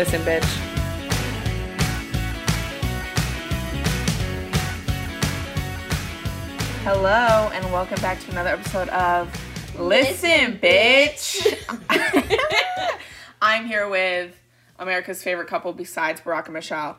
Listen, bitch. Hello, and welcome back to another episode of Listen, bitch. I'm here with America's favorite couple besides Barack and Michelle.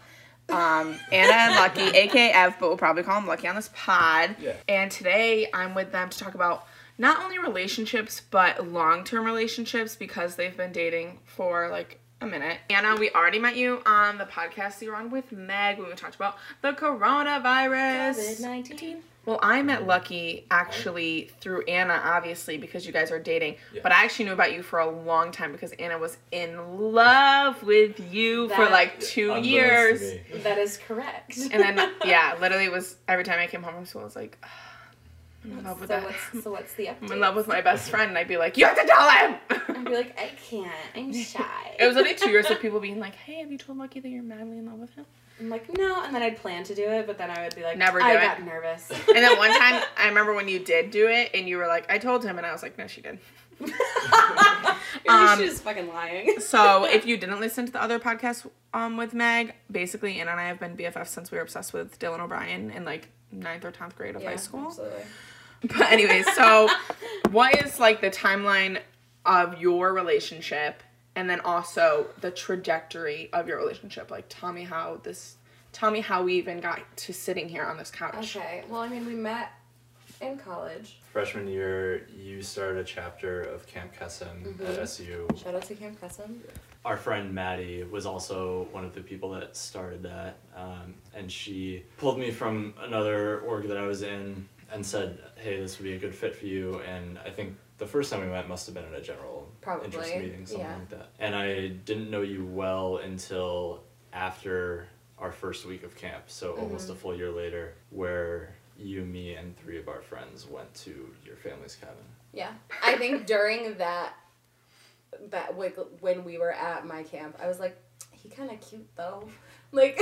Um, Anna and Lucky, Ev, but we'll probably call them Lucky on this pod. Yeah. And today I'm with them to talk about not only relationships, but long term relationships because they've been dating for like a minute. Anna, we already met you on the podcast you were on with Meg when we talked about the coronavirus. COVID-19. Well, I met Lucky actually through Anna, obviously, because you guys are dating. Yeah. But I actually knew about you for a long time because Anna was in love with you for like two Unbeknownst years. That is correct. And then, yeah, literally it was every time I came home from school, I was like, I'm in love with so that. what's so what's the update? I'm in love with my best friend. And I'd be like, you have to tell him! I'd be like, I can't. I'm shy. it was only two years of people being like, hey, have you told Lucky that you're madly in love with him? I'm like, no, and then I'd plan to do it, but then I would be like, Never do I it. got nervous. And then one time, I remember when you did do it, and you were like, I told him, and I was like, no, she did. Um, she's fucking lying. So if you didn't listen to the other podcast um with Meg, basically Anna and I have been BFFs since we were obsessed with Dylan O'Brien in like ninth or tenth grade of high school. Absolutely. But anyways, so what is like the timeline of your relationship and then also the trajectory of your relationship? Like tell me how this tell me how we even got to sitting here on this couch. Okay. Well, I mean, we met in college. Freshman year, you started a chapter of Camp Kesem at SU. Shout out to Camp Crescent. our friend Maddie was also one of the people that started that, um, and she pulled me from another org that I was in and said, "Hey, this would be a good fit for you." And I think the first time we met must have been at a general interest meeting, something yeah. like that. And I didn't know you well until after our first week of camp, so almost Mm-hmm. a full year later, where you, me, and three of our friends went to your family's cabin. Yeah. I think during that that like when we were at my camp, I was like, he kind of cute though. Like.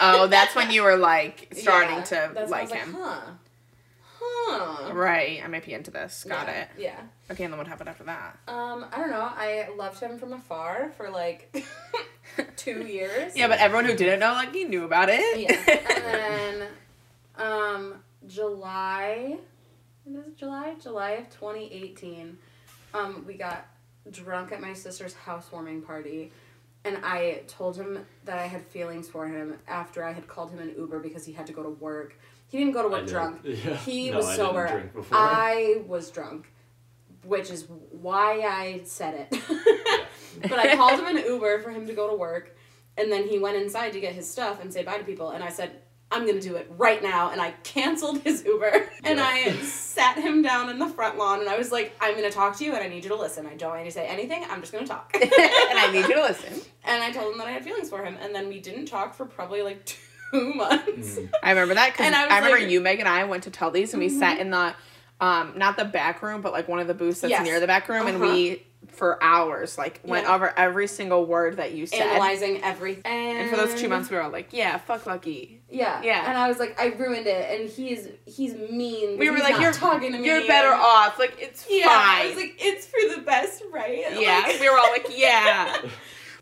Oh, that's when you were like starting Yeah, to that's when I like was like, him. huh. Huh. Right, I might be into this. Got yeah, it. Yeah. Okay, and then what happened after that? Um, I don't know. I loved him from afar for like two years. Yeah, but everyone who didn't know, like, he knew about it. Yeah. And then, um, July. When is it July? July of 2018. Um, we got drunk at my sister's housewarming party. And I told him that I had feelings for him after I had called him an Uber because he had to go to work. He didn't go to work drunk. Yeah. He No, was I sober. I was drunk, which is why I said it. but I called him an Uber for him to go to work, and then he went inside to get his stuff and say bye to people. And I said, I'm gonna do it right now. And I canceled his Uber, and Yeah. I sat him down in the front lawn, and I was like, I'm gonna talk to you, and I need you to listen. I don't want you to say anything. I'm just gonna talk. and I need you to listen. And I told him that I had feelings for him, and then we didn't talk for probably like two months. Mm. I remember that because And I, I remember like- you, Meg, and I went to Tully's and we sat in the, um, not the back room, but like one of the booths that's Yes. near the back room, and Uh-huh. we for hours like went Yeah. over every single word that you said. Analyzing everything. And for those two months, we were all like, "Yeah, fuck Lucky." Yeah. Yeah. And I was like, I ruined it, and he's he's mean. We were he's like, "You're talking to me. You're better off. Like it's Yeah. fine." I was like, it's for the best, right? yeah, Like- we were all like, "Yeah."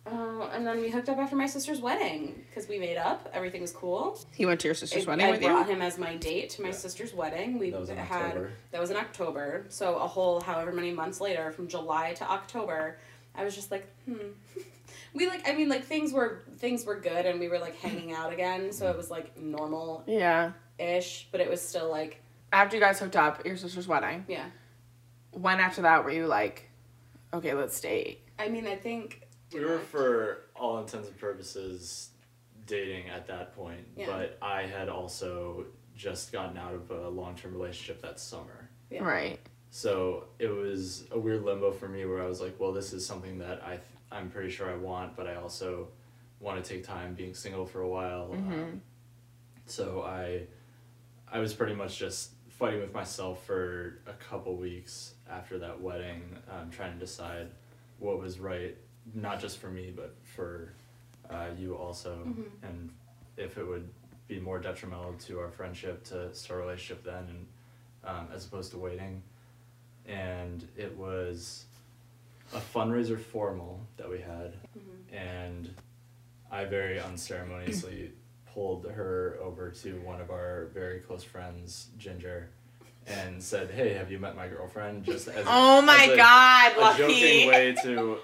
Uh, and then we hooked up after my sister's wedding because we made up. Everything was cool. he went to your sister's I- wedding I with brought you. him as my date to my Yeah. sister's wedding. We That was in had October. that was in October. So a whole however many months later, from July to October, I was just like, hmm. we like I mean like things were things were good and we were like hanging out again. So it was like normal Yeah. ish, but it was still like After you guys hooked up at your sister's wedding, yeah. when after that were you like, "Okay, let's date"? I mean I think We were, for all intents and purposes, dating at that point, Yeah. but I had also just gotten out of a long term relationship that summer. Yeah. Right. So it was a weird limbo for me where I was like, well, this is something that I th- I'm pretty sure I want, but I also want to take time being single for a while. Um, so I I was pretty much just fighting with myself for a couple weeks after that wedding, um, trying to decide what was right, not just for me, but for uh, you also, and if it would be more detrimental to our friendship to start a relationship then, and um, as opposed to waiting. And it was a fundraiser formal that we had, and I very unceremoniously pulled her over to one of our very close friends, Ginger, and said, "Hey, have you met my girlfriend?" Just as Oh my as a, god, a joking way to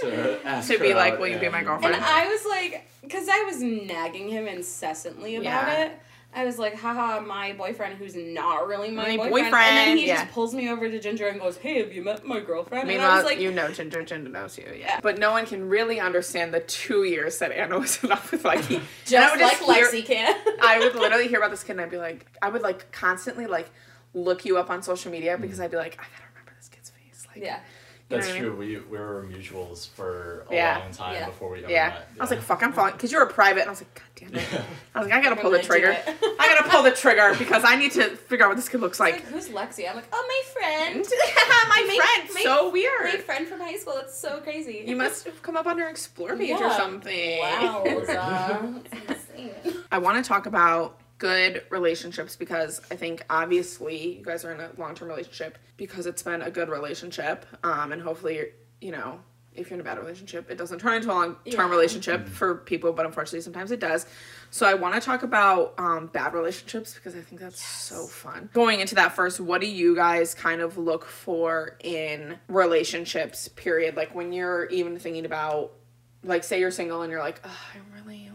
to ask To her be like, out "Will you be my girlfriend?" And I was like, because I was nagging him incessantly about Yeah. it. I was like, haha, my boyfriend, who's not really my, My boyfriend. And then he yeah. just pulls me over to Ginger and goes, hey, have you met my girlfriend? and I Meanwhile, was like, you know Ginger, Ginger knows you, yeah. Yeah. But no one can really understand the two years that Anna was in love with Lucky. And I just would like hear- Lexi can. I would literally hear about this kid and I'd be like, I would like constantly like look you up on social media because mm. I'd be like, I gotta remember this kid's face. Like, yeah. You know That's what true. We we were mutuals for a Yeah. long time Yeah. before we ever Yeah. met. I was like, fuck, I'm falling. Because you were private. And I was like, God damn it. I was like, I gotta pull the trigger. I gotta pull the trigger because I need to figure out what this kid looks Like, like. who's Lexi? I'm like, oh, my friend. my My- friend. my- so My weird. friend from high school. That's so crazy. You must have come up on her explore page or Yeah. something. Wow. That's insane. I want to talk about good relationships because I think obviously you guys are in a long term relationship because it's been a good relationship. Um, and hopefully, you know, if you're in a bad relationship, it doesn't turn into a long term Yeah. relationship for people, but unfortunately, sometimes it does. So I want to talk about um, bad relationships because I think that's so fun. Going into that first, what do you guys kind of look for in relationships? Period. Like when you're even thinking about, like, say you're single and you're like, oh, I'm really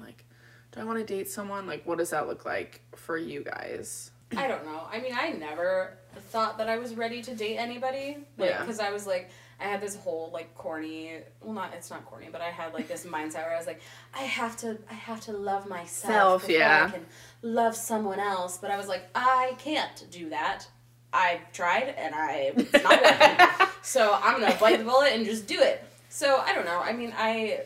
do I want to date someone? Like, what does that look like for you guys? I don't know. I mean, I never thought that I was ready to date anybody. Like, Yeah. because I was like, I had this whole like corny. Well, not it's not corny, but I had like this mindset where I was like, I have to, I have to love myself Self, before yeah. I can love someone else. But I was like, I can't do that. I've tried and I it's not working. so I'm gonna bite the bullet and just do it. So I don't know. I mean, I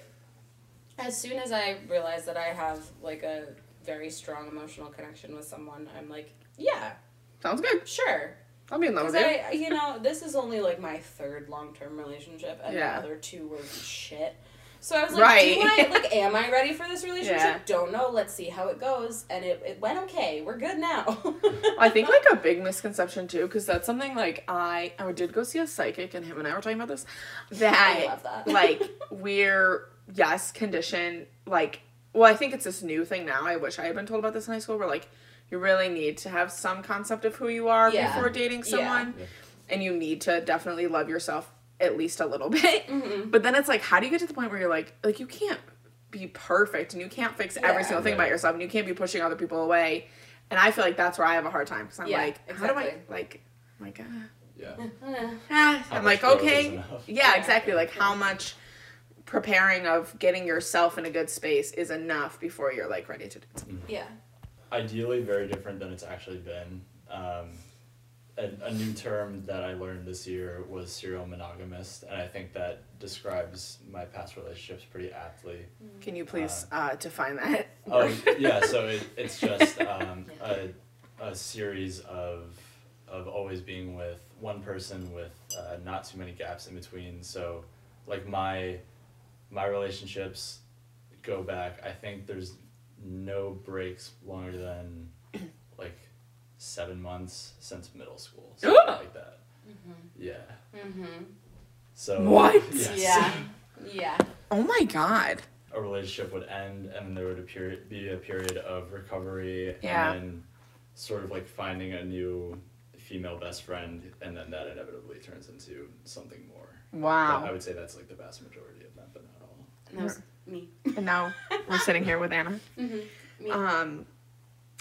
as soon as I realize that I have like a very strong emotional connection with someone, I'm like, yeah, Sounds good. sure. I'll be in love with you. I, you know, this is only like my third long term relationship, and Yeah. the other two were shit. So I was like, Right. do I, like, am I ready for this relationship? Yeah. Don't know. Let's see how it goes. And it, it went okay. We're good now. I think like a big misconception too, because that's something like I I did go see a psychic, and him and I were talking about this. That, I love that. like we're yes condition like well I think it's this new thing now. I wish I had been told about this in high school. Where like you really need to have some concept of who you are Yeah. before dating someone, Yeah. and you need to definitely love yourself at least a little bit. Mhm. But then it's like, how do you get to the point where you're like, like you can't be perfect and you can't fix every Yeah. single thing about yourself and you can't be pushing other people away. And I feel like that's where I have a hard time because I'm Yeah, like, how do I like, I'm like, ah, Yeah. I'm like, okay, yeah, Yeah. exactly. Like how much preparing of getting yourself in a good space is enough before you're like ready to do something. yeah. Ideally, very different than it's actually been. Um, a, a new term that I learned this year was serial monogamist, and I think that describes my past relationships pretty aptly. Can you please uh, define that? Oh yeah, so it, it's just um, a, a series of of always being with one person with uh, not too many gaps in between. So like my my relationships go back. I think there's no breaks longer than like seven months since middle school, something like that. Yeah. Mm-hmm. So What? yes. Yeah. Yeah. oh my god. a relationship would end and then there would a period, be a period of recovery Yeah. and then sort of like finding a new female best friend and then that inevitably turns into something more. But I would say that's like the vast majority of them, but not all. And that was me. And now we're sitting here with Anna. Mm-hmm. Me. Um,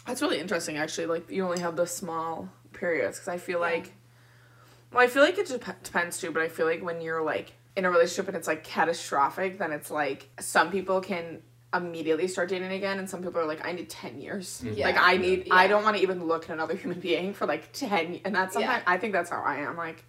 that's really interesting. Actually, like you only have the small periods because I feel Yeah. like, well, I feel like it dep- depends too. But I feel like when you're like in a relationship and it's like catastrophic, then it's like some people can immediately start dating again, and some people are like, I need ten years. Yeah. Like I need, I don't want to even look at another human being for like ten. And that's Yeah. sometimes I think that's how I am. Like,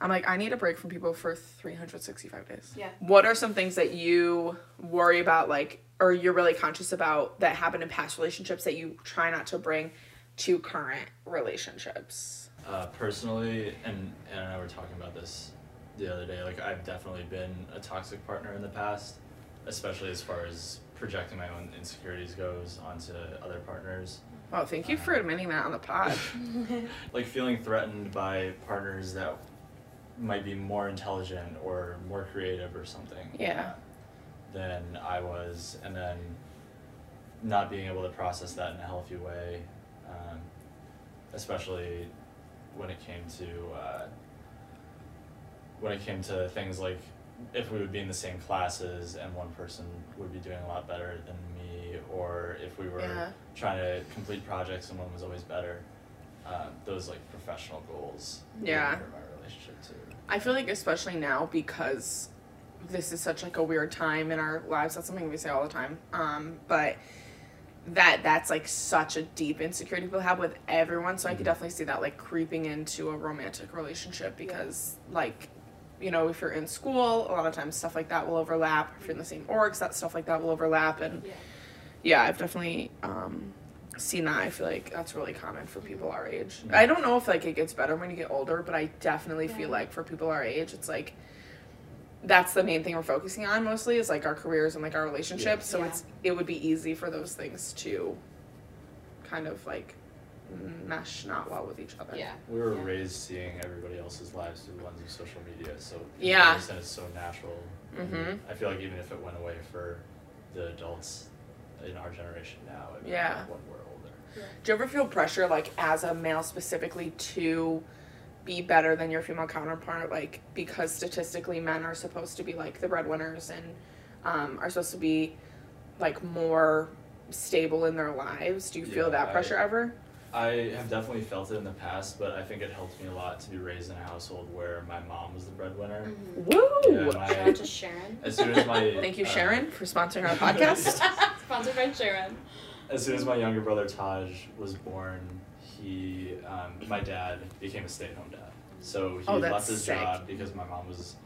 I'm like I need a break from people for 365 days. Yeah. What are some things that you worry about, like, or you're really conscious about that happened in past relationships that you try not to bring to current relationships? Uh, personally, and, and I were talking about this the other day, like I've definitely been a toxic partner in the past, especially as far as projecting my own insecurities goes onto other partners. Oh, thank you for admitting that on the pod. like feeling threatened by partners that might be more intelligent or more creative or something. Yeah. than I was, and then not being able to process that in a healthy way, um, especially when it came to uh, when it came to things like if we would be in the same classes and one person would be doing a lot better than me, or if we were Yeah. trying to complete projects and one was always better. Um, those like professional goals. Yeah. my relationship too. I feel like especially now because this is such like a weird time in our lives. That's something we say all the time. Um, but that that's like such a deep insecurity people have with everyone. So I could Mhm. definitely see that like creeping into a romantic relationship because like you know if you're in school a lot of times stuff like that will overlap if you're in the same orgs that stuff like that will overlap and Yeah. yeah i've definitely um seen that i feel like that's really common for people our age i don't know if like it gets better when you get older but i definitely feel like for people our age it's like that's the main thing we're focusing on mostly is like our careers and like our relationships so Yeah. it's it would be easy for those things to kind of like mesh not well with each other Yeah. We were Yeah. raised seeing everybody else's lives through the lens of social media, so Yeah. and it's so natural. Mhm. I feel like even if it went away for the adults in our generation now, it Yeah. when we're older. Do you ever feel pressure, like as a male specifically, to be better than your female counterpart? Like because statistically, men are supposed to be like the breadwinners and um, are supposed to be like more stable in their lives. Do you feel Yeah, that I- pressure ever? I have definitely felt it in the past, but I think it helped me a lot to be raised in a household where my mom was the breadwinner. Mhm. Woo! Yeah, my- Shout out to Sharon. As soon as my Thank you, uh, Sharon, for sponsoring our podcast. Sponsored by Sharon. As soon as my younger brother Taj was born, he, um, my dad became a stay-at-home dad. So he Oh, left his sick. job because my mom was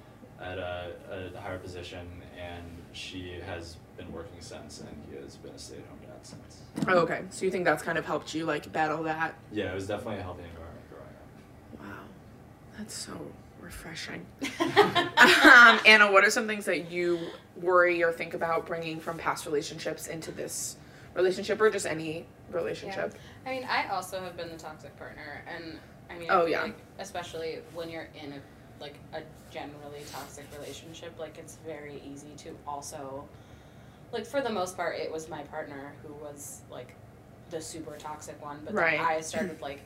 at a, a higher position, and she has been working since, and he has been a stay-at-home dad since. oh, okay, so you think that's kind of helped you like battle that? Yeah, it was definitely a healthy environment growing up. Wow, that's so refreshing. um, Anna, what are some things that you worry or think about bringing from past relationships into this relationship or just any relationship? I mean, I also have been the toxic partner, and I mean, Oh, I yeah. like, especially when you're in a like a generally toxic relationship, like it's very easy to also, like for the most part, it was my partner who was like the super toxic one, but Right. then I started like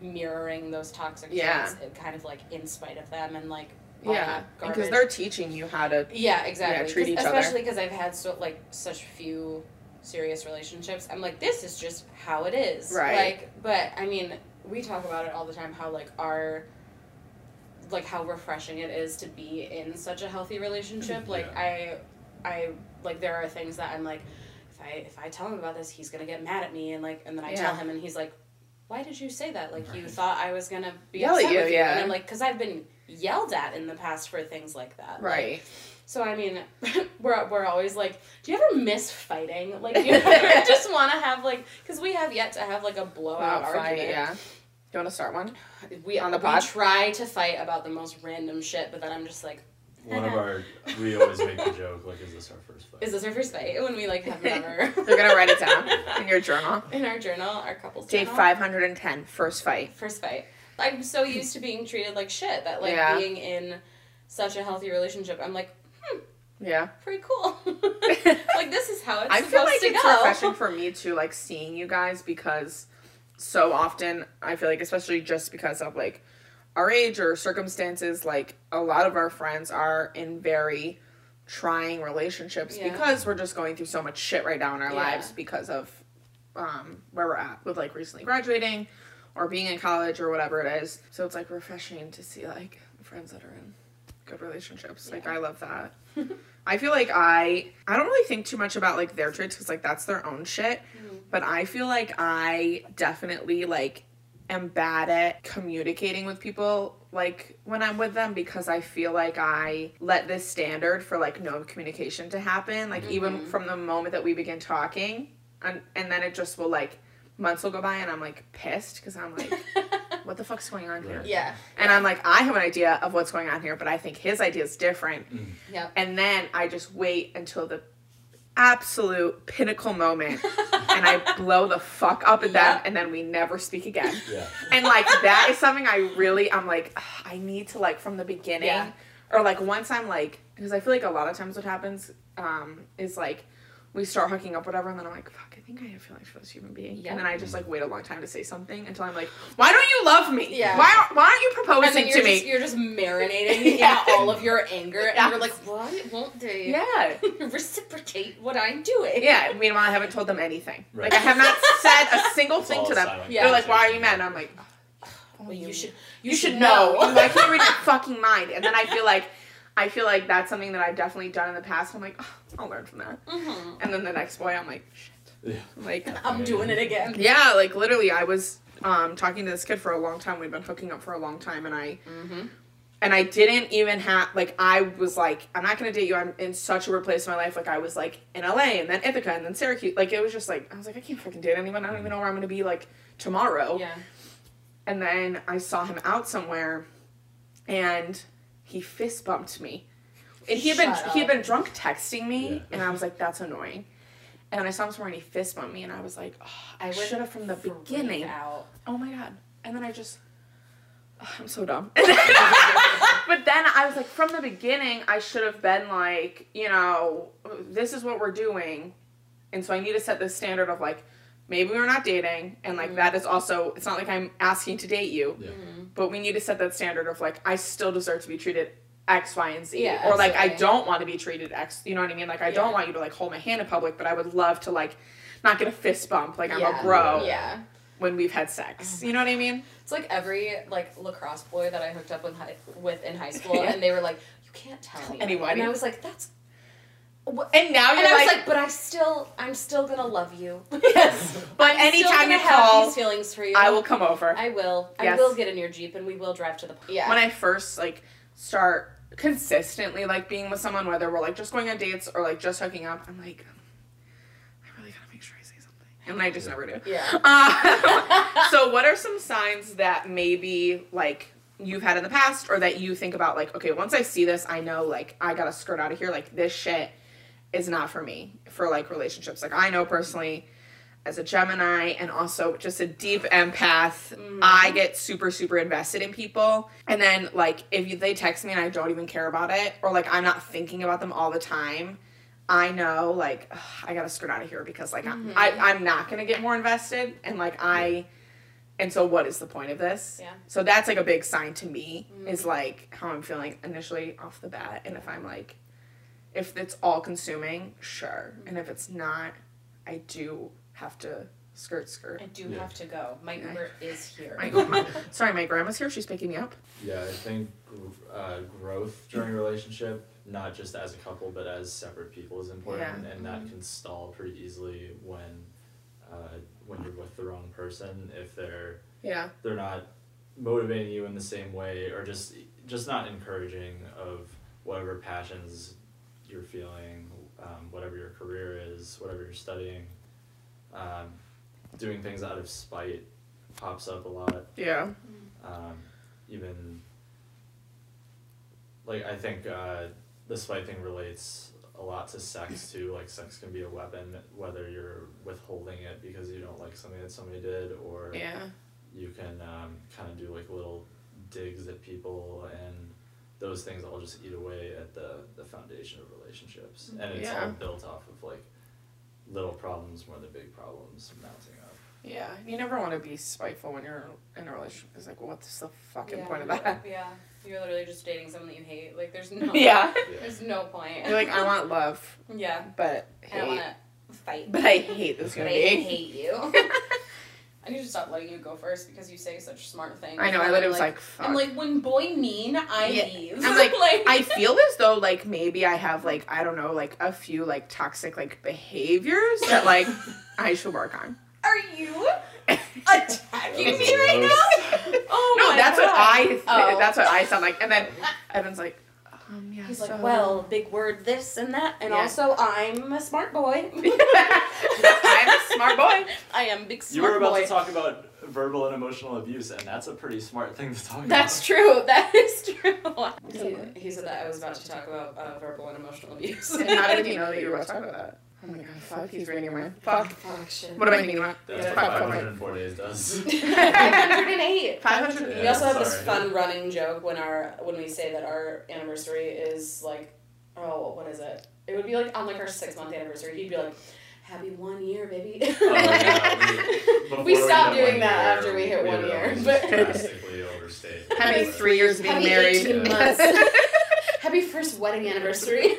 mirroring those toxic Yeah. traits, kind of like in spite of them, and like Yeah, because they're teaching you how to. Yeah, exactly. Yeah, treat each other. especially because I've had so like such few serious relationships. I'm like, this is just how it is. Right. Like, but I mean, we talk about it all the time. How like our like how refreshing it is to be in such a healthy relationship. Like I, I like there are things that I'm like, if I if I tell him about this, he's gonna get mad at me, and like, and then I tell him, and he's like. Why did you say that? Like you thought I was gonna be Yell at upset you, with you, yeah. and I'm like, because I've been yelled at in the past for things like that. Like, Right. So I mean, we're we're always like, do you ever miss fighting? Like, do you ever just want to have like, because we have yet to have like a blowout Wow, argument. fight, yeah. You want to start one? We On the we pod? try to fight about the most random shit, but then I'm just like, One of uh-huh. our, we always make the joke, like, is this our first fight? is this our first fight? When we like have never. They're gonna write it down in your journal. in our journal, our couples Day journal. 510, first fight. First fight. I'm so used to being treated like shit that like Yeah. being in such a healthy relationship, I'm like, Yeah. pretty cool. like this is how it's supposed to be. I supposed feel like to it's go. refreshing for me too, like seeing you guys because so often I feel like, especially just because of like our age or circumstances, like a lot of our friends are in very trying relationships Yeah. because we're just going through so much shit right now in our Yeah. lives because of um, where we're at with like recently graduating or being in college or whatever it is. So it's like refreshing to see like friends that are in good relationships. Like I love that. I feel like I I don't really think too much about like their traits because like that's their own shit. Mm-hmm. But I feel like I definitely like am bad at communicating with people like when I'm with them because I feel like I let this standard for like no communication to happen. Like even mm-hmm. from the moment that we begin talking and and then it just will like months will go by and I'm like pissed because I'm like what the fuck's going on here? Yeah. And I'm like, I have an idea of what's going on here, but I think his idea is different. Yep. And then I just wait until the absolute pinnacle moment and I blow the fuck up at them and then we never speak again. Yeah. And like that is something I really I'm like "Ugh, I need to like from the beginning Yeah. or like once I'm like, because I feel like a lot of times what happens um, is like we start hooking up, whatever, and then I'm like, fuck, I think I have feelings for this human being, Yeah. and then I just like wait a long time to say something until I'm like, why don't you love me? Yeah. Why aren't, why aren't you And proposing then to you're me? just, you're just marinating Yeah. in all of your anger, and Yes. you're like, why won't they yeah. reciprocate what I'm doing? Yeah, meanwhile, I haven't told them anything. Right. Like, I have not said a single thing to them. silent Yeah. They're like, why are you mad? And I'm like, oh, Well, you should. you should know. Why can't you read your fucking mind? And then I feel like, I feel like that's something that I've definitely done in the past. I'm like, oh, I'll learn from that. Mhm. And then the next boy, I'm like, shit. Yeah. I'm like, I'm doing it again. yeah, like literally, I was um, talking to this kid for a long time. We'd been hooking up for a long time, and I Mm-hmm. and I didn't even have like I was like I'm not gonna date you. I'm in such a weird place in my life. Like I was like in LA and then Ithaca and then Syracuse. Like it was just like I was like I can't freaking date anyone. I don't even know where I'm gonna be like tomorrow. Yeah. And then I saw him out somewhere, and he fist bumped me. And he had been Shut he had been drunk texting me, Yeah. and I was like that's annoying. And then I saw him somewhere and he fist bumped me, and I was like, oh, I would should have from the beginning. Out. Oh my god. And then I just Ugh, I'm so dumb. but then I was like from the beginning I should have been like, you know, this is what we're doing. And so I need to set the standard of like maybe we're not dating and like mm-hmm. that is also it's not like I'm asking to date you, Yeah. Mm-hmm. but we need to set that standard of like I still deserve to be treated X, Y, and Z. Yeah, or like I don't want to be treated X. You know what I mean? Like I don't want you to like hold my hand in public, but I would love to like not get a fist bump like I'm yeah. a bro Yeah. when we've had sex. Oh you know what I mean? It's like every like lacrosse boy that I hooked up with high, with in high school, Yeah. and they were like, "You can't tell anyone." Anyone. And I was like, "That's." And now you're I was like, like, "But I still, I'm still gonna love you." yes. But I'm anytime you have call, these feelings for you, I will come over. I will. I will get in your jeep, and we will drive to the. Yeah. When I first like start consistently like being with someone, whether we're like just going on dates or like just hooking up, I'm like, I really gotta make sure I say something, and I just never do. yeah. Uh, so, what are some signs that maybe like you've had in the past, or that you think about like, okay, once I see this, I know like I gotta skirt out of here. Like this shit is not for me for like relationships. Like I know personally, as a Gemini and also just a deep empath, I get super super invested in people. And then like if you, they text me and I don't even care about it, or like I'm not thinking about them all the time. I know, like, ugh, I gotta skirt out of here because, like, Mm-hmm. I, I, I'm not gonna get more invested, and like, I, and so what is the point of this? Yeah. So that's like a big sign to me is Mm-hmm. like how I'm feeling initially off the bat, and if I'm like, if it's all consuming, sure, and if it's not, I do have to skirt skirt. I do Yeah. have to go. My Uber is here. My, my, sorry, my grandma's here. She's picking me up. Yeah, I think uh, growth during a relationship, not just as a couple, but as separate people, is important, Yeah. and that can stall pretty easily when uh, when you're with the wrong person. If they're Yeah. they're not motivating you in the same way, or just just not encouraging of whatever passions you're feeling, um, whatever your career is, whatever you're studying. Um, doing things out of spite pops up a lot Yeah. um, even like I think uh, the spite thing relates a lot to sex too. Like sex can be a weapon, whether you're withholding it because you don't like something that somebody did, or Yeah. you can um, kind of do like little digs at people, and those things all just eat away at the the foundation of relationships, mm-hmm. and it's Yeah. all built off of like little problems more than big problems mounting up. Yeah. You never want to be spiteful when you're in a relationship. It's like, what's the fucking yeah. point of that? Yeah. You're literally just dating someone that you hate. Like, there's no. yeah. There's no point. You're like, I want love, Yeah. but I hate. want to fight. But I hate this guy. I hate you. I need to stop letting you go first because you say such smart things. I know. I And literally I'm was like, fuck. I'm like, when boy mean, I Yeah. leave. I'm like, I feel as though like maybe I have like I don't know like a few like toxic like behaviors that like I should work on. Are you attacking me right now? Oh no, my that's God. what I th- Oh. that's what I sound like. And then Evan's like, um, yeah. He's so- like, well, big word this and that, and Yeah. also I'm a smart boy. I'm a smart boy. I am big smart boy. You were about boy. to talk about verbal and emotional abuse, and that's a pretty smart thing to talk That's about. That's true. That is true. He, he said that I was about to talk about uh, verbal and emotional abuse. And how did you know that you were about to talk about that? Oh my god, fuck, he's reading your mind. Fuck. Fuck shit. What am I thinking about? That's Yeah, what fuck, fuck, fuck. 504 days does. 508. 500. Yeah, we also have this fun running joke when our when we say that our anniversary is like oh what is it? It would be like on like our six month anniversary. He'd be like, "Happy one year, baby." Oh, yeah, we- before We stopped doing that year, after we hit one year, always but- drastically overstate. Having three years of being Happy married. 18 months. Happy first wedding anniversary.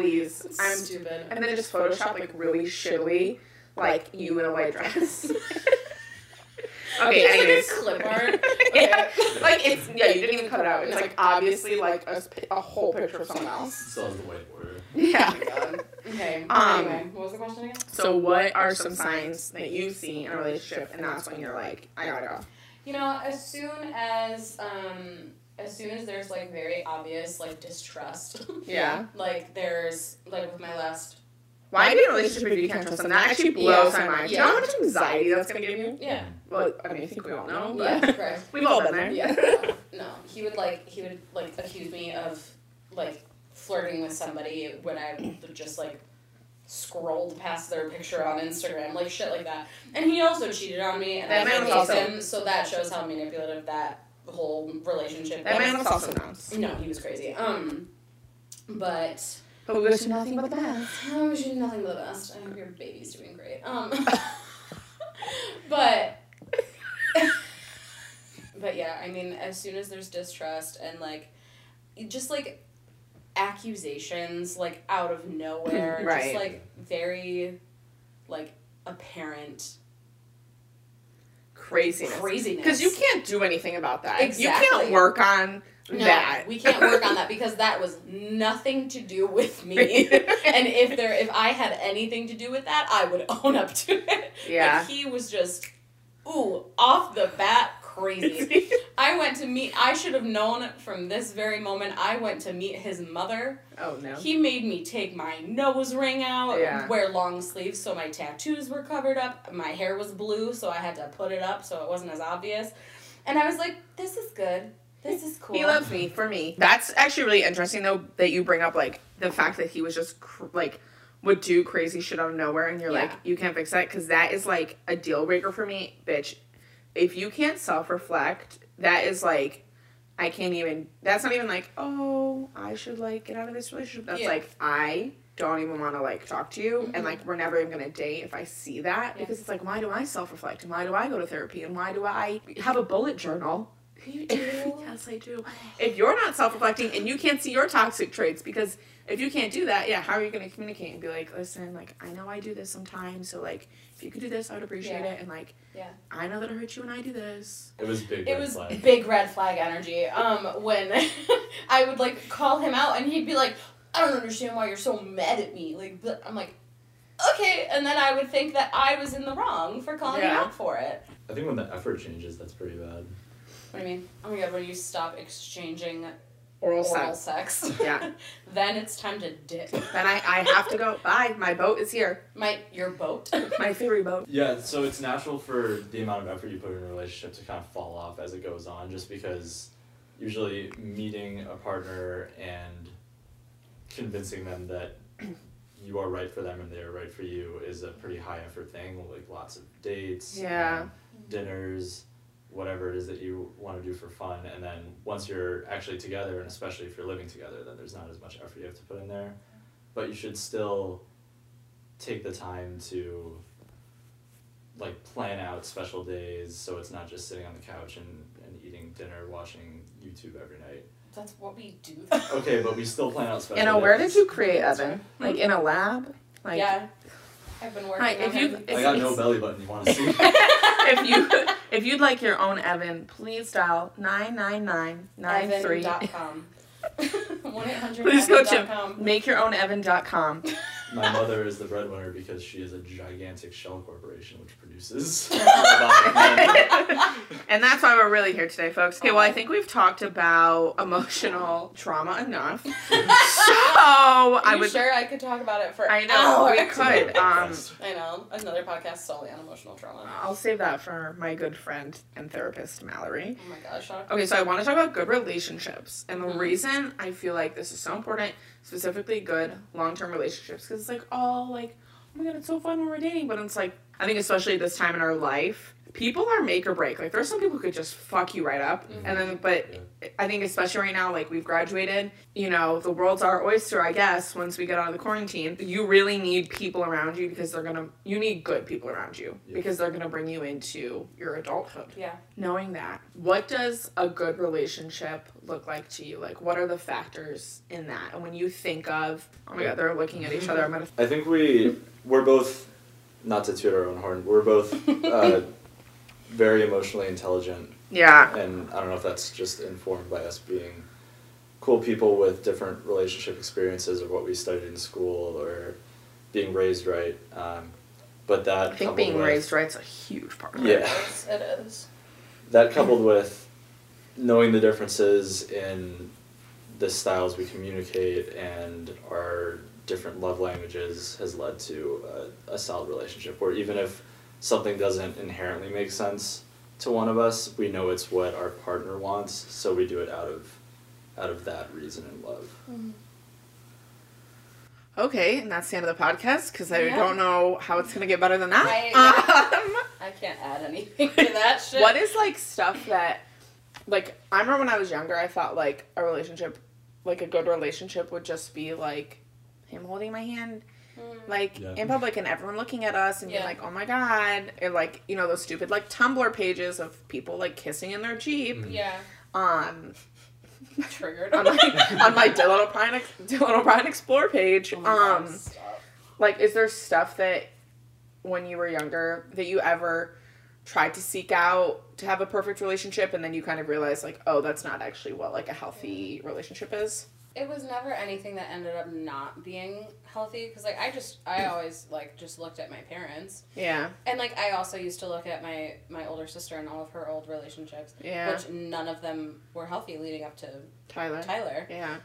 Please. I'm stupid. and then just Photoshop like really shittily, like you in a white dress. okay, Just anyways. like a clip art. yeah, like it's yeah, you didn't even cut it out. It's like obviously like a, a whole picture of someone else. Still has the white border. Yeah. God. Okay. Um, anyway, what was the question again? So what are some signs that you see in a relationship, and that's when you're like, I gotta go. You know, as soon as um, as soon as there's like very obvious like distrust. Yeah. like there's like with my last. Why be in a relationship if you can't trust them? That actually blows Yeah. my mind. Do you Yeah. know how much anxiety that's gonna give you? Yeah. Well, I mean, I think we all know, Yeah. but Right. we've all been there. Yeah. No, he would like he would like accuse me of like flirting with somebody when I just like scrolled past their picture on Instagram, like shit like that. And he also cheated on me, and That I man was also- him, so that shows how manipulative that whole relationship. That man was also nuts. No, he was crazy. Um, but But we wish him nothing but the best. I wish you nothing but the best. I hope your baby's doing great. Um, but but yeah, I mean, as soon as there's distrust and like, just like accusations like out of nowhere, Right. just like very like apparent Craziness. craziness. Because you can't do anything about that. Exactly. You can't work on No, that. we can't work on that because that was nothing to do with me. and if there if I had anything to do with that, I would own up to it. Yeah. Like, he was just ooh, off the bat crazy. I went to meet I should have known from this very moment I went to meet his mother. oh no. He made me take my nose ring out, Yeah. wear long sleeves so my tattoos were covered up. My hair was blue, so I had to put it up so it wasn't as obvious. And I was like, this is good. This is cool. He loves me for me. That's actually really interesting though that you bring up like the fact that he was just cr- like would do crazy shit out of nowhere and you're like you can't fix that because that is like a deal breaker for me, bitch. If you can't self reflect, that is like I can't even. That's not even like oh I should like get out of this relationship. That's Yeah. like I don't even want to like talk to you and Mhm. like we're never even gonna date if I see that because it's like why do I self reflect and why do I go to therapy and why do I have a bullet journal You do? yes, I do. If you're not self reflecting and you can't see your toxic traits, because if you can't do that, yeah, how are you going to communicate and be like, listen, like, I know I do this sometimes, so, like, if you could do this, I would appreciate Yeah. it. And, like, Yeah. I know that it hurts you when I do this. It was big. It red was flag. big red flag energy. Um, when I would like call him out and he'd be like, "I don't understand why you're so mad at me." Like, but I'm like, okay, and then I would think that I was in the wrong for calling him out for it. I think when the effort changes, that's pretty bad. What do you mean? Oh my god, when you stop exchanging Oral oral sex. sex, Yeah. then it's time to dip. Then I, I have to go. Bye. My boat is here. My your boat. My ferry boat. Yeah, so it's natural for the amount of effort you put in a relationship to kind of fall off as it goes on, just because usually meeting a partner and convincing them that you are right for them and they are right for you is a pretty high effort thing, like lots of dates, Yeah. dinners, whatever it is that you want to do for fun. And then once you're actually together, and especially if you're living together, then there's not as much effort you have to put in there. But you should still take the time to like plan out special days so it's not just sitting on the couch and, and eating dinner watching YouTube every night. That's what we do. Okay, but we still plan out special You know, where did you create Evan? Hmm? Like, in a lab? Like, yeah, I've been working. Hi, on if you- him. if I got no belly button you wanna see. if you if you'd like your own Evan, please dial nine nine nine nine three. Evan.com. 1-800 Please go to Evan.com. makeyourown.evan.com. My mother is the breadwinner because she is a gigantic shell corporation which produces. and that's why we're really here today, folks. Okay, well, I think we've talked about emotional trauma enough. so Are I you would. sure I could talk about it for I know we could. Um, I know another podcast solely on emotional trauma. I'll save that for my good friend and therapist Mallory. Oh my gosh, Okay, so I want to talk about good relationships, and the Mhm. reason I feel like this is so important, specifically good long-term relationships, because it's like all like, oh my god, it's so fun when we're dating. But it's like, I think especially this time in our life, people are make or break. Like there's some people who could just fuck you right up, and then but I think especially right now, like we've graduated, you know, the world's our oyster, I guess. Once we get out of the quarantine, you really need people around you because they're gonna. You need good people around you Yeah. because they're gonna bring you into your adulthood Yeah. knowing that what does a good relationship look like to you like what are the factors in that and when you think of oh my god they're looking at each other i'm gonna I think we we're both not to toot our own horn. We're both uh, very emotionally intelligent, yeah and I don't know if that's just informed by us being cool people with different relationship experiences or what we studied in school or being raised right. Um, but that i think being with- raised right's a huge part of Yeah. it It's, it is. that coupled with knowing the differences in the styles we communicate and our different love languages has led to a, a solid relationship where even if something doesn't inherently make sense to one of us we know it's what our partner wants so we do it out of out of that reason and love okay and that's the end of the podcast because i Yeah. don't know how it's gonna get better than that I- um, I can't add anything to that shit. what is like stuff that like i remember when i was younger i thought like a relationship like a good relationship would just be like him holding my hand Mm. like Yeah. in public and everyone looking at us and being Yeah. like oh my god and like you know those stupid like tumblr pages of people like kissing in their jeep Yeah. um Triggered. on my on my Little Pride Ex- Little Pride Explore page Oh my God, um stop. like is there stuff that when you were younger that you ever tried to seek out to have a perfect relationship and then you kind of realized like oh that's not actually what like a healthy relationship is It was never anything that ended up not being healthy because like I just I always like just looked at my parents. Yeah. And like I also used to look at my my older sister and all of her old relationships yeah. which none of them were healthy leading up to Tyler. Tyler. yeah.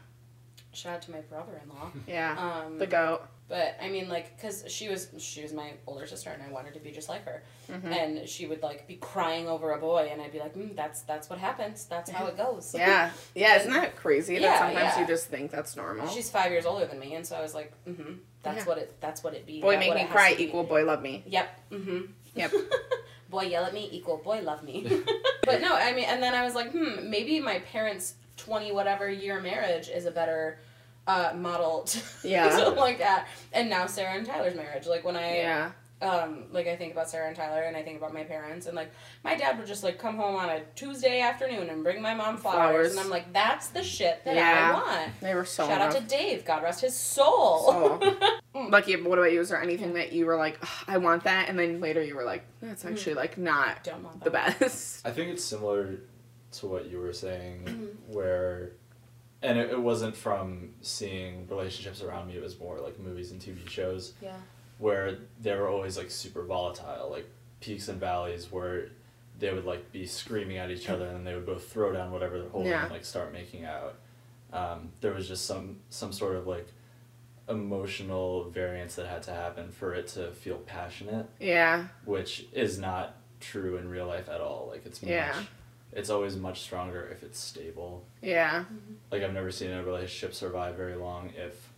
Shout out to my brother-in-law. yeah. Um, the goat But I mean, like, cause she was she was my older sister, and I wanted to be just like her. Mhm. And she would like be crying over a boy, and I'd be like, mm, "That's that's what happens. That's how it goes." Yeah, yeah, isn't that crazy that sometimes yeah. you just think that's normal? She's five years older than me, and so I was like, "Mm-hmm. That's Yeah. what it. That's what it be. boy make me cry equal boy love me. Yep. Mm-hmm. Yep. boy yell at me equal boy love me. but no, I mean, and then I was like, hmm, maybe my parents' twenty whatever year marriage is a better uh, model to, Yeah. to look at. And now Sarah and Tyler's marriage, like when I Yeah. um, like I think about Sarah and Tyler, and I think about my parents, and like my dad would just like come home on a Tuesday afternoon and bring my mom flowers, Flowers. and I'm like, that's the shit that Yeah. I want. They were so Shout out to Dave, God rest his soul. Lucky, what about you? Is there anything that you were like, I want that, and then later you were like, that's actually like not Don't want the best. I think it's similar to what you were saying, Mhm. where, and it, it wasn't from seeing relationships around me. It was more like movies and TV shows Yeah. where they were always like super volatile, like peaks and valleys, where they would like be screaming at each other and then they would both throw down whatever they're holding Yeah. and like start making out. Um, there was just some some sort of like emotional variance that had to happen for it to feel passionate Yeah, which is not true in real life at all. Like it's Yeah. much, it's always much stronger if it's stable. yeah, Like I've never seen a relationship survive very long if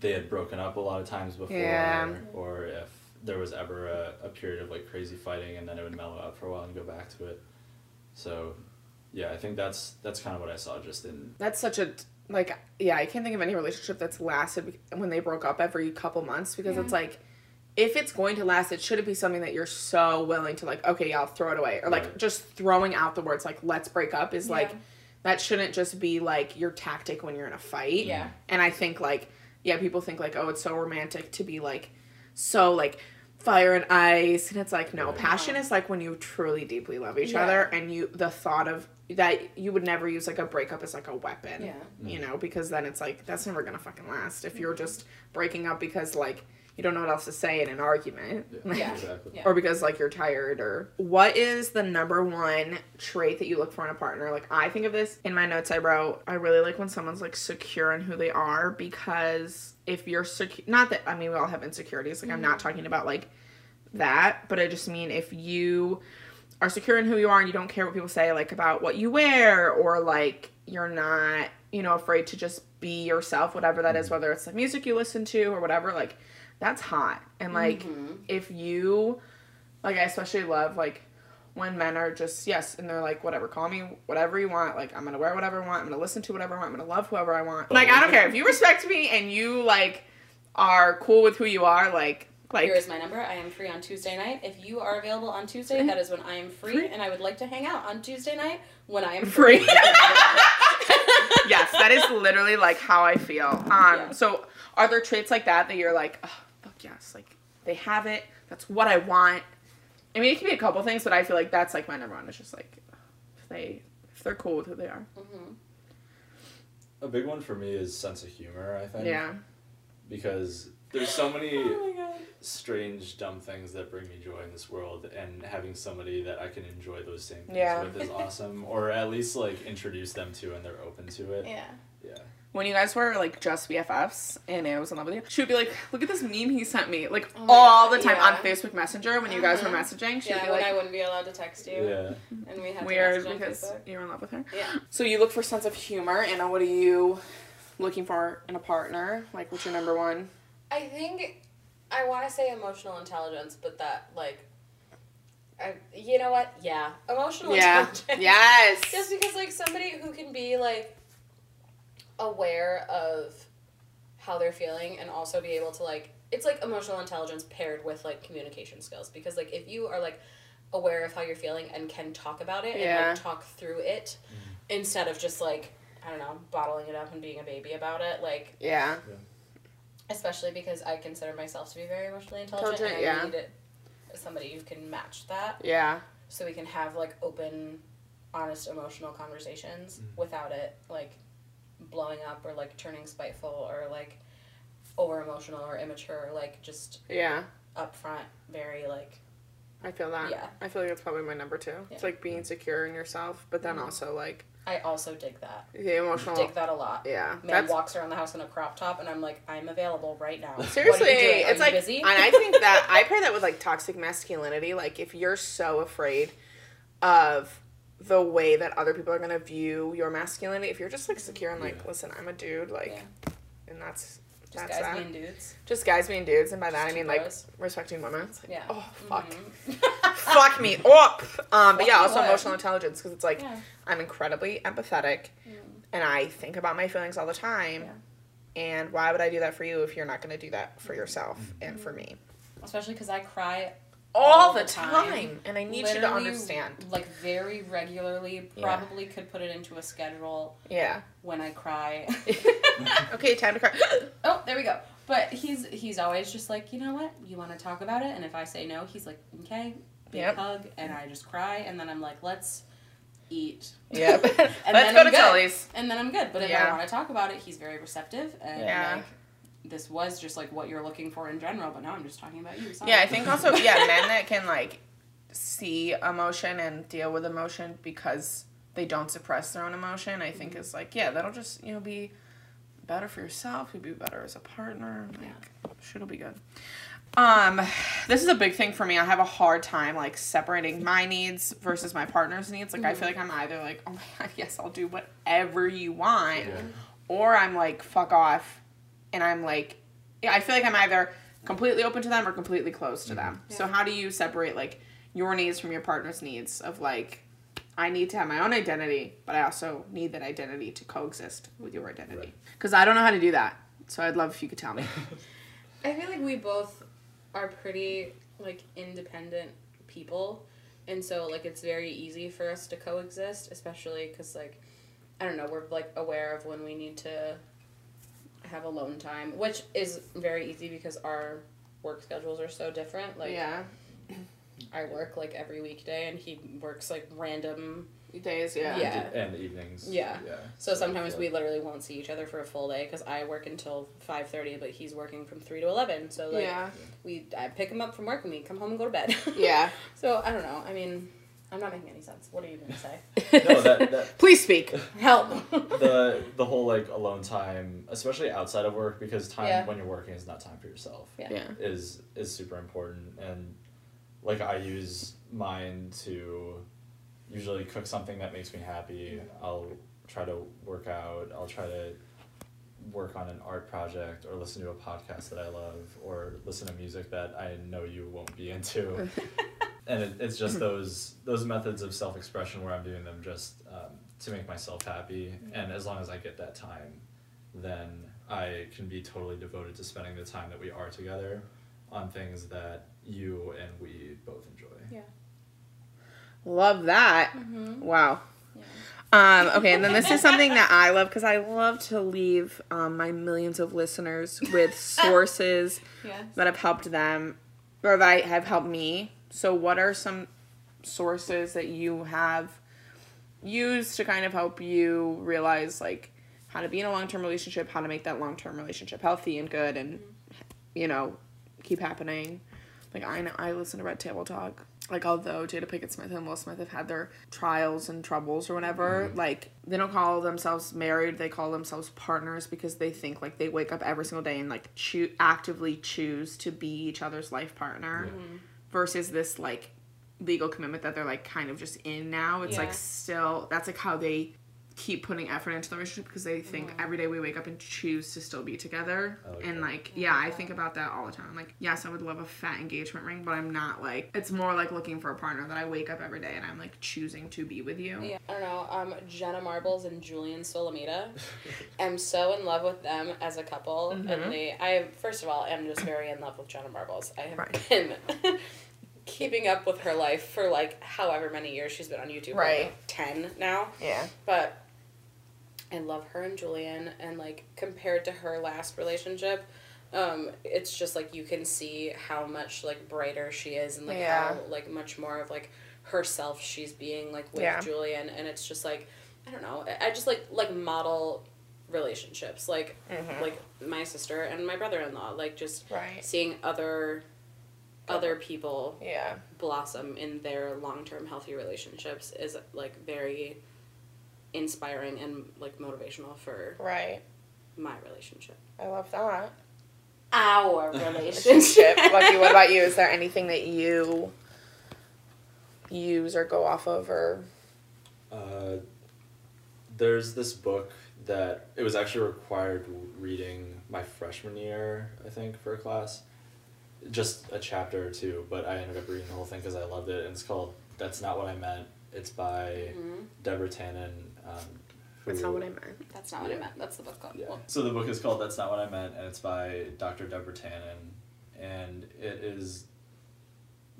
they had broken up a lot of times before, Yeah. or if there was ever a, a period of like crazy fighting and then it would mellow out for a while and go back to it. So, yeah, I think that's that's kind of what I saw just in that's such a like. Yeah, I can't think of any relationship that's lasted when they broke up every couple months because it's mm-hmm. like. If it's going to last, it shouldn't be something that you're so willing to like. Okay, yeah, I'll throw it away, or like Right. just throwing out the words like "let's break up" is like that shouldn't just be like your tactic when you're in a fight. Yeah. And I think like yeah, people think like oh it's so romantic to be like so like fire and ice and it's like no, Right. passion is like when you truly deeply love each Yeah. other and you the thought of that you would never use like a breakup as like a weapon. Yeah. You know, because then it's like that's never going to fucking last if you're just breaking up because like you don't know what else to say in an argument. Yeah. exactly. Yeah. Or because like you're tired or what is the number one trait that you look for in a partner? Like I think of this in my notes I wrote, I really like when someone's like secure in who they are because if you're secure not that I mean we all have insecurities, like I'm not mm-hmm. talking about like that, but I just mean if you are secure in who you are and you don't care what people say like about what you wear or like you're not you know afraid to just be yourself whatever that is mm-hmm. whether it's the music you listen to or whatever like that's hot and like if you like i especially love like when men are just yes and they're like whatever call me whatever you want like i'm gonna wear whatever i want i'm gonna listen to whatever i want i'm gonna love whoever i want like i don't care if you respect me and you like are cool with who you are like like Here is my number. I am free on Tuesday night. If you are available on Tuesday, that is when I am free, Free. and I would like to hang out on Tuesday night when I am free. free. yes, that is literally like how I feel. Um, Yeah. so are there traits like that that you're like, oh, yes, like they have it. That's what I want. I mean, it can be a couple things, but I feel like that's like my number one. It's just like if they if they're cool with who they are. Mhm. A big one for me is sense of humor. I think. Yeah. Because there's so many Oh strange, dumb things that bring me joy in this world, and having somebody that I can enjoy those same things Yeah. with is awesome. Or at least like introduce them to, and they're open to it. Yeah. Yeah. When you guys were like just BFFs and I was in love with you, she would be like, "Look at this meme he sent me," like Oh all God, the time yeah. on Facebook Messenger when you guys were Uh-huh. messaging. She'd Yeah, be when like, I wouldn't be allowed to text you, Yeah. and we had "Weird," to message on because you're in love with her. Yeah. So you look for sense of humor, and what are you looking for in a partner? Like, what's your number one? I think I want to say emotional intelligence, but that like, I you know what? Yeah, emotional Yeah. intelligence. Yes. Just because like somebody who can be like aware of how they're feeling and also be able to like it's like emotional intelligence paired with like communication skills because like if you are like aware of how you're feeling and can talk about it Yeah. and like talk through it instead of just like I don't know bottling it up and being a baby about it like Yeah. especially because I consider myself to be very emotionally intelligent, Intelligent, and I yeah. need it, somebody who can match that Yeah. so we can have like open honest emotional conversations Mhm. without it like blowing up or like turning spiteful or like over emotional or immature like just Yeah. upfront very like I feel that. Yeah. I feel like that's probably my number two. It's like being secure in yourself, but then Mhm. also like I also dig that the emotional. dig that a lot Yeah. man That's walks around the house in a crop top and I'm like I'm available right now What are you seriously. It's like, busy and I think that I pair that with like toxic masculinity. Like if you're so afraid of the way that other people are gonna view your masculinity, if you're just like secure and like, Yeah. listen, I'm a dude, like, Yeah. and that's just that's guys that. being dudes just guys being dudes, and by that I mean like bros. respecting women. Like, yeah oh fuck, Mhm. fuck me up. Um, but yeah, also up. emotional intelligence because it's like yeah I'm incredibly empathetic, Mm. and I think about my feelings all the time. And why would I do that for you if you're not going to do that for yourself and for me? especially because I cry All, the time. time. And I need you to understand. like very regularly. Yeah. Probably could put it into a schedule Yeah. when I cry. okay, time to cry. oh, there we go. But he's he's always just like, you know what? You want to talk about it? And if I say no, he's like, okay, big Yep. hug, and I just cry, and then I'm like, let's eat. yep. And Let's then go I'm to good. Tully's. And then I'm good. But if Yeah. I want to talk about it, he's very receptive, and Yeah. like, this was just like what you're looking for in general. But now I'm just talking about you. Sorry. Yeah, I think also, yeah, men that can like see emotion and deal with emotion because they don't suppress their own emotion, I think is like, yeah, that'll just, you know, be better for yourself. You'll be better as a partner. Like, shit'll be good. Um, this is a big thing for me. I have a hard time like separating my needs versus my partner's needs. Like I feel like I'm either like, oh my god, yes, I'll do whatever you want, Yeah. or I'm like, fuck off, and I'm like, I feel like I'm either completely open to them or completely closed to them. Mm-hmm. So how do you separate like your needs from your partner's needs of like I need to have my own identity, but I also need that identity to coexist with your identity. Right. Cuz I don't know how to do that. So I'd love if you could tell me. I feel like we both are pretty like independent people, and so like it's very easy for us to coexist, especially because like I don't know, we're like aware of when we need to have alone time, which is very easy because our work schedules are so different. Like yeah. I work like every weekday, and he works like random. Days, yeah. Yeah. And evenings. Yeah. Yeah. So sometimes yeah. we literally won't see each other for a full day because I work until five thirty, but he's working from three to eleven. So like yeah. we I pick him up from work and we come home and go to bed. Yeah. so I don't know. I mean, I'm not making any sense. What are you gonna say? No, that- that- Please speak. Help. the the whole like alone time, especially outside of work, because time Yeah. when you're working is not time for yourself. Yeah. Yeah. Is is super important, and like I use mine to usually cook something that makes me happy. I'll try to work out. I'll try to work on an art project or listen to a podcast that I love or listen to music that I know you won't be into. And it, it's just those those methods of self expression where I'm doing them just um, to make myself happy. And as long as I get that time, then I can be totally devoted to spending the time that we are together on things that you and we both enjoy. Yeah. Love that. Wow. Um, okay, and then this is something that I love because I love to leave um, my millions of listeners with sources Yes. that have helped them or that have helped me. So, what are some sources that you have used to kind of help you realize like how to be in a long term relationship, how to make that long term relationship healthy and good, and mm-hmm. you know keep happening? Like I know I listen to Red Table Talk. Like although Jada Pinkett Smith and Will Smith have had their trials and troubles or whatever, mm-hmm. like they don't call themselves married, they call themselves partners because they think like they wake up every single day and like choo- actively choose to be each other's life partner mm-hmm. Versus this like legal commitment that they're like kind of just in now. It's Yeah. like still that's like how they keep putting effort into the relationship because they think every day we wake up and choose to still be together. I like and like yeah, I think about that all the time. Like yes, I would love a fat engagement ring, but I'm not like it's more like looking for a partner that I wake up every day and I'm like choosing to be with you. Yeah, I don't know. Um, Jenna Marbles and Julian Solomita. I'm so in love with them as a couple, and they. I first of all am just very in love with Jenna Marbles. I have Right. been keeping up with her life for like however many years she's been on YouTube. Right. Like ten now, Yeah. but I love her and Julian, and like compared to her last relationship. Um, it's just like you can see how much like brighter she is and like Yeah. how like much more of like herself she's being like with Yeah. Julian and it's just like I don't know I just like like model relationships like like my sister and my brother-in-law like just Right. seeing other other people Yeah. blossom in their long-term healthy relationships is like very inspiring and like motivational for Right. my relationship I love that. our relationship. Lucky, what about you? Is there anything that you use or go off of or Uh, there's this book that it was actually required reading my freshman year, I think, for a class. Just a chapter or two, but I ended up reading the whole thing because I loved it. And it's called "That's Not What I Meant." It's by Mhm. Deborah Tannen. Um, that's not what I meant. that's not what I Yeah. meant that's the book called Yeah. Well, So the book is called That's Not What I Meant, and it's by Dr. Deborah Tannen. And it is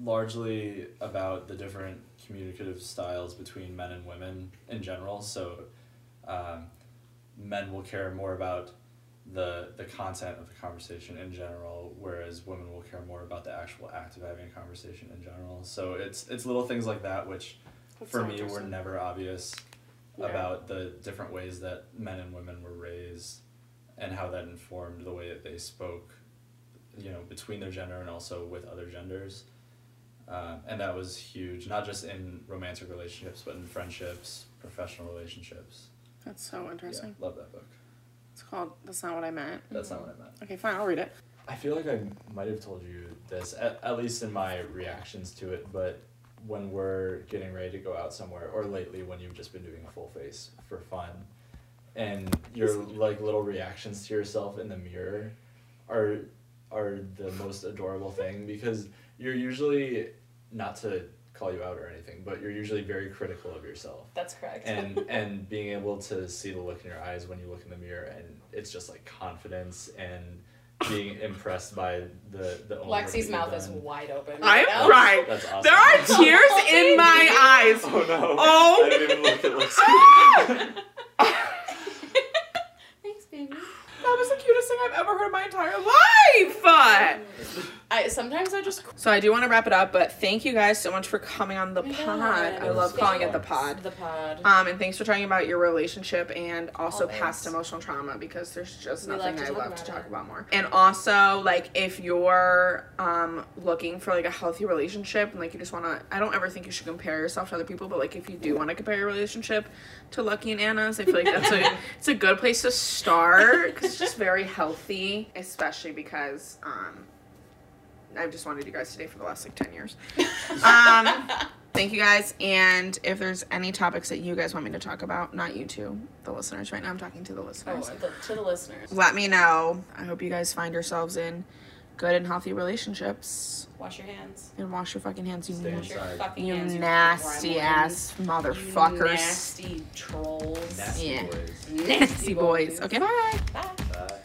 largely about the different communicative styles between men and women in general. So um, men will care more about the the content of the conversation in general, whereas women will care more about the actual act of having a conversation in general. So it's it's little things like that which That's for so me were interesting. never obvious Yeah. about the different ways that men and women were raised and how that informed the way that they spoke you know between their gender and also with other genders um, and that was huge not just in romantic relationships but in friendships professional relationships That's so interesting. yeah love that book It's called That's Not What I Meant. that's not what i meant Okay, fine, I'll read it. I feel like I might have told you this, at, at least in my reactions to it, but when we're getting ready to go out somewhere, or lately when you've just been doing a full face for fun, and your like little reactions to yourself in the mirror are are the most adorable thing because you're usually not to call you out or anything, but you're usually very critical of yourself. That's correct. And and being able to see the look in your eyes when you look in the mirror and it's just like confidence and being impressed by the the own work Lexi's you've mouth is wide open I'm right now. crying. That's awesome. There are tears in my eyes. Oh no! Oh. I didn't even look at Lexi. thanks baby That was the cutest thing I've ever heard in my entire life. I sometimes I just So I do want to wrap it up, but thank you guys so much for coming on the Oh pod. I love calling it the pod. the pod Um, and thanks for talking about your relationship and also Always. past emotional trauma because there's just We nothing I love to talk it. about more. And also, like, if you're um, looking for like a healthy relationship and like you just want to, I don't ever think you should compare yourself to other people, but like if you do want to compare your relationship to Lucky and Anna's, I feel like that's a it's a good place to start because it's just very healthy, especially because um, I've just wanted you guys today for the last like ten years. Um, thank you guys. And if there's any topics that you guys want me to talk about, not you two, the listeners. Right now, I'm talking to the Oh, listeners. the, to the listeners. Let me know. I hope you guys find yourselves in good and healthy relationships. Wash your hands. And wash your fucking hands, you, Stay Wash your Inside. fucking you hands. nasty gremlins. ass You motherfuckers. nasty trolls. Nasty Yeah. boys. Nasty boys. boys. Okay, bye. Bye.